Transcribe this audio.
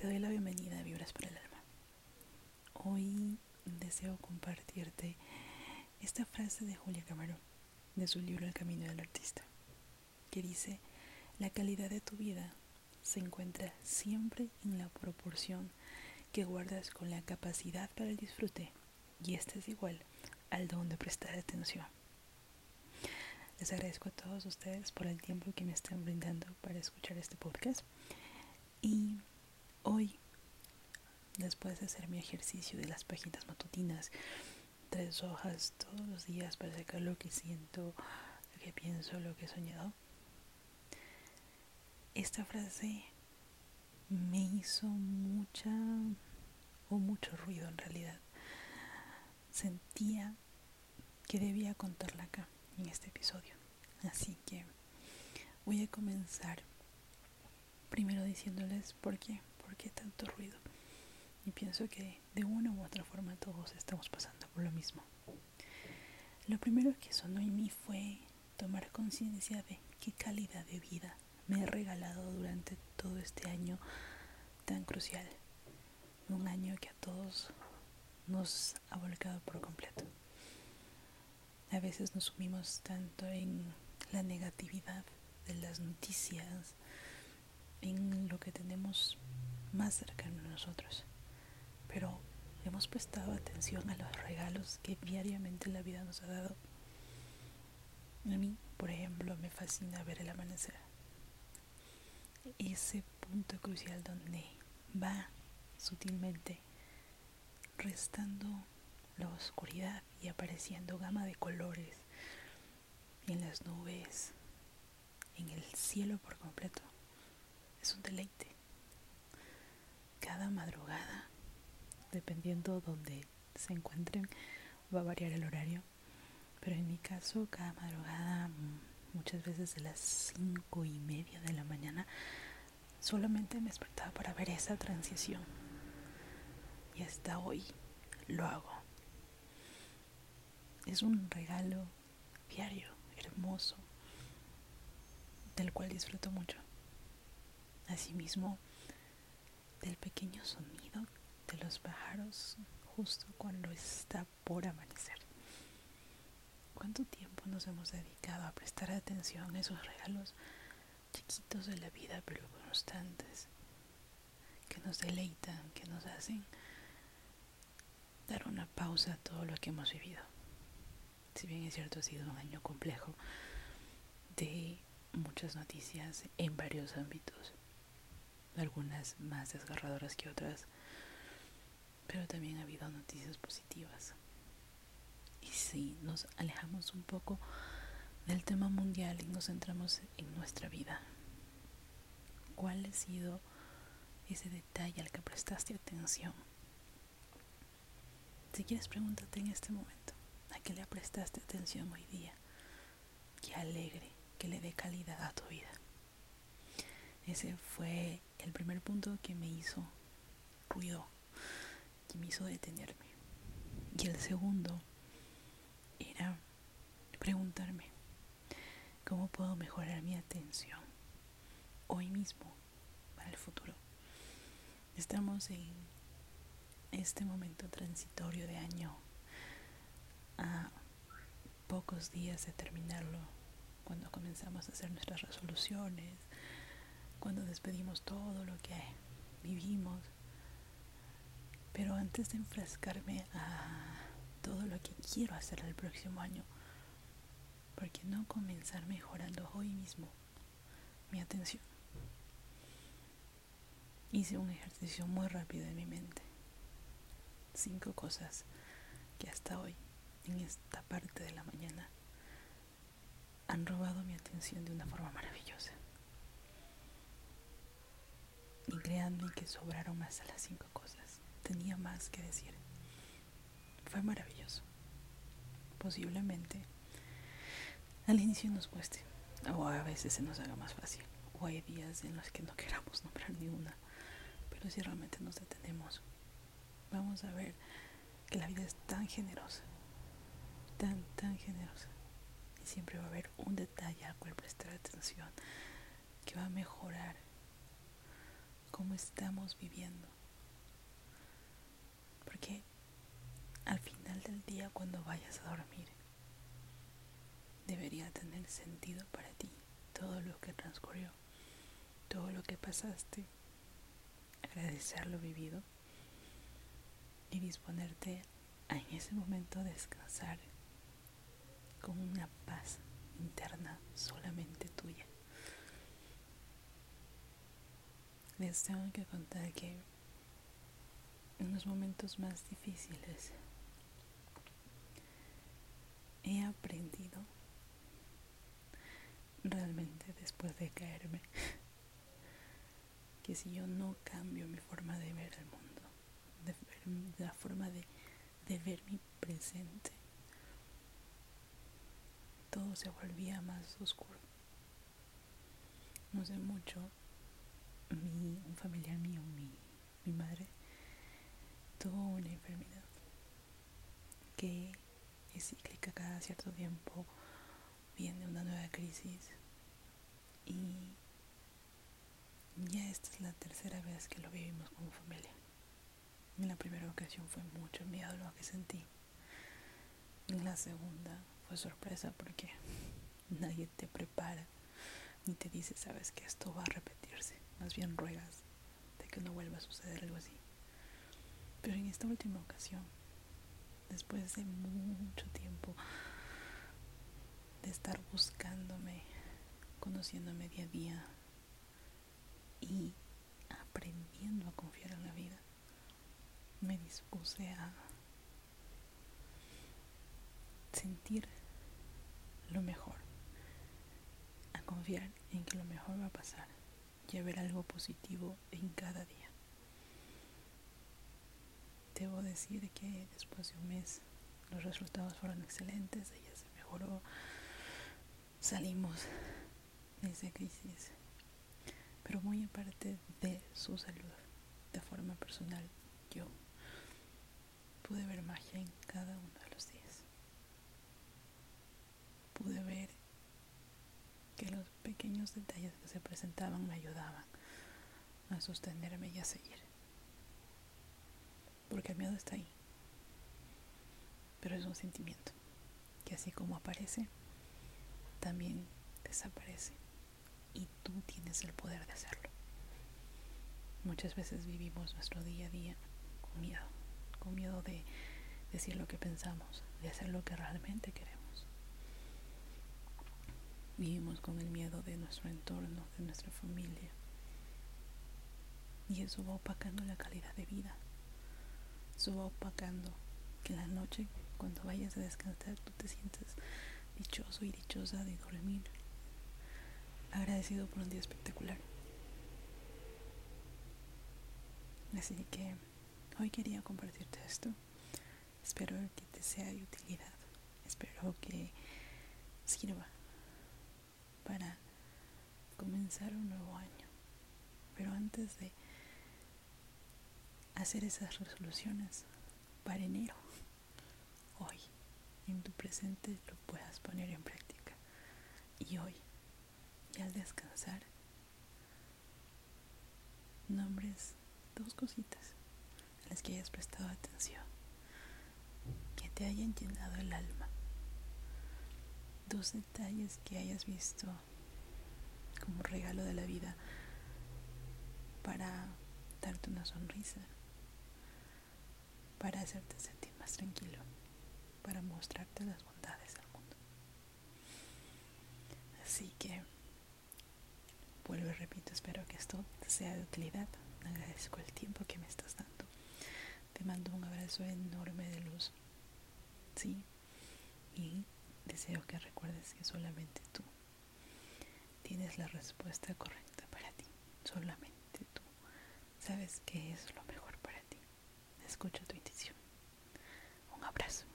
Te doy la bienvenida a Vibras para el Alma. Hoy deseo compartirte esta frase de Julia Cameron de su libro El Camino del Artista, que dice, la calidad de tu vida se encuentra siempre en la proporción que guardas con la capacidad para el disfrute y este es igual al don de prestar atención. Les agradezco a todos ustedes por el tiempo que me están brindando para escuchar este podcast y hoy después de hacer mi ejercicio de las páginas matutinas tres hojas todos los días para sacar lo que siento, lo que pienso, lo que he soñado. Esta frase me hizo mucha o mucho ruido en realidad. Sentía que debía contarla acá en este episodio. Así que voy a comenzar primero diciéndoles por qué, por qué tanto ruido. Y pienso que de una u otra forma todos estamos pasando por lo mismo. Lo primero que sonó en mí fue tomar conciencia de qué calidad de vida me he regalado durante todo este año tan crucial. Un año que a todos nos ha volcado por completo. A veces nos sumimos tanto en la negatividad de las noticias, en lo que tenemos más cercano a nosotros pero hemos prestado atención a los regalos que diariamente la vida nos ha dado. A mí, por ejemplo, me fascina ver el amanecer. Ese punto crucial donde va sutilmente restando la oscuridad y apareciendo gama de colores en las nubes, en el cielo por completo. Es un deleite. Cada madrugada dependiendo donde se encuentren, va a variar el horario. Pero en mi caso, cada madrugada, mm, muchas veces de las cinco y media de la mañana, solamente me despertaba para ver esa transición. Y hasta hoy lo hago. Es un regalo diario, hermoso, del cual disfruto mucho. Asimismo, del pequeño sonido de los pájaros justo cuando está por amanecer. ¿Cuánto tiempo nos hemos dedicado a prestar atención a esos regalos chiquitos de la vida pero constantes que nos deleitan, que nos hacen dar una pausa a todo lo que hemos vivido? Si bien es cierto ha sido un año complejo de muchas noticias en varios ámbitos, algunas más desgarradoras que otras, pero también ha habido noticias positivas. Y si nos alejamos un poco del tema mundial y nos centramos en nuestra vida, ¿cuál ha sido ese detalle al que prestaste atención? Si quieres, pregúntate en este momento, ¿a qué le prestaste atención hoy día? Que alegre, que le dé calidad a tu vida. Ese fue el primer punto que me hizo ruido que me hizo detenerme. Y el segundo era preguntarme cómo puedo mejorar mi atención hoy mismo para el futuro. Estamos en este momento transitorio de año a pocos días de terminarlo, cuando comenzamos a hacer nuestras resoluciones, cuando despedimos todo lo que vivimos pero antes de enfrascarme a todo lo que quiero hacer el próximo año, ¿por qué no comenzar mejorando hoy mismo mi atención? Hice un ejercicio muy rápido en mi mente. Cinco cosas que hasta hoy, en esta parte de la mañana, han robado mi atención de una forma maravillosa. Y créanme que sobraron más de las cinco cosas tenía más que decir. Fue maravilloso. Posiblemente al inicio nos cueste, o a veces se nos haga más fácil, o hay días en los que no queramos nombrar ni una, pero si realmente nos detenemos, vamos a ver que la vida es tan generosa, tan, tan generosa, y siempre va a haber un detalle al cual prestar atención que va a mejorar cómo estamos viviendo. Porque al final del día cuando vayas a dormir, debería tener sentido para ti todo lo que transcurrió, todo lo que pasaste, agradecer lo vivido y disponerte a en ese momento descansar con una paz interna solamente tuya. Les tengo que contar que en los momentos más difíciles he aprendido realmente después de caerme que si yo no cambio mi forma de ver el mundo, de, ver, la forma de, de ver mi presente, todo se volvía más oscuro. No sé mucho, mi, un familiar mío, mi, mi madre, tuvo una enfermedad que es cíclica cada cierto tiempo, viene una nueva crisis y ya esta es la tercera vez que lo vivimos como familia. En la primera ocasión fue mucho miedo lo que sentí. En la segunda fue sorpresa porque nadie te prepara ni te dice, sabes que esto va a repetirse. Más bien ruegas de que no vuelva a suceder algo así. Pero en esta última ocasión, después de mucho tiempo de estar buscándome, conociéndome día a día y aprendiendo a confiar en la vida, me dispuse a sentir lo mejor, a confiar en que lo mejor va a pasar y a ver algo positivo en cada día. Debo decir que después de un mes los resultados fueron excelentes, ella se mejoró, salimos de esa crisis, pero muy aparte de su salud, de forma personal, yo pude ver magia en cada uno de los días pude ver que los pequeños detalles que se presentaban me ayudaban a sostenerme y a seguir. Porque el miedo está ahí. Pero es un sentimiento que así como aparece, también desaparece. Y tú tienes el poder de hacerlo. Muchas veces vivimos nuestro día a día con miedo. Con miedo de decir lo que pensamos, de hacer lo que realmente queremos vivimos con el miedo de nuestro entorno, de nuestra familia. Y eso va opacando la calidad de vida. Eso va opacando que la noche, cuando vayas a descansar, tú te sientes dichoso y dichosa de dormir. Agradecido por un día espectacular. Así que hoy quería compartirte esto. Espero que te sea de utilidad. Espero que sirva comenzar un nuevo año. Pero antes de hacer esas resoluciones para enero, hoy en tu presente lo puedas poner en práctica. Y hoy, y al descansar, nombres dos cositas a las que hayas prestado atención, que te hayan llenado el alma dos detalles que hayas visto como regalo de la vida para darte una sonrisa, para hacerte sentir más tranquilo, para mostrarte las bondades del mundo. Así que, vuelvo y repito, espero que esto sea de utilidad. Agradezco el tiempo que me estás dando. Te mando un abrazo enorme de luz. Sí. Y Deseo que recuerdes que solamente tú tienes la respuesta correcta para ti. Solamente tú sabes qué es lo mejor para ti. Escucha tu intuición. Un abrazo.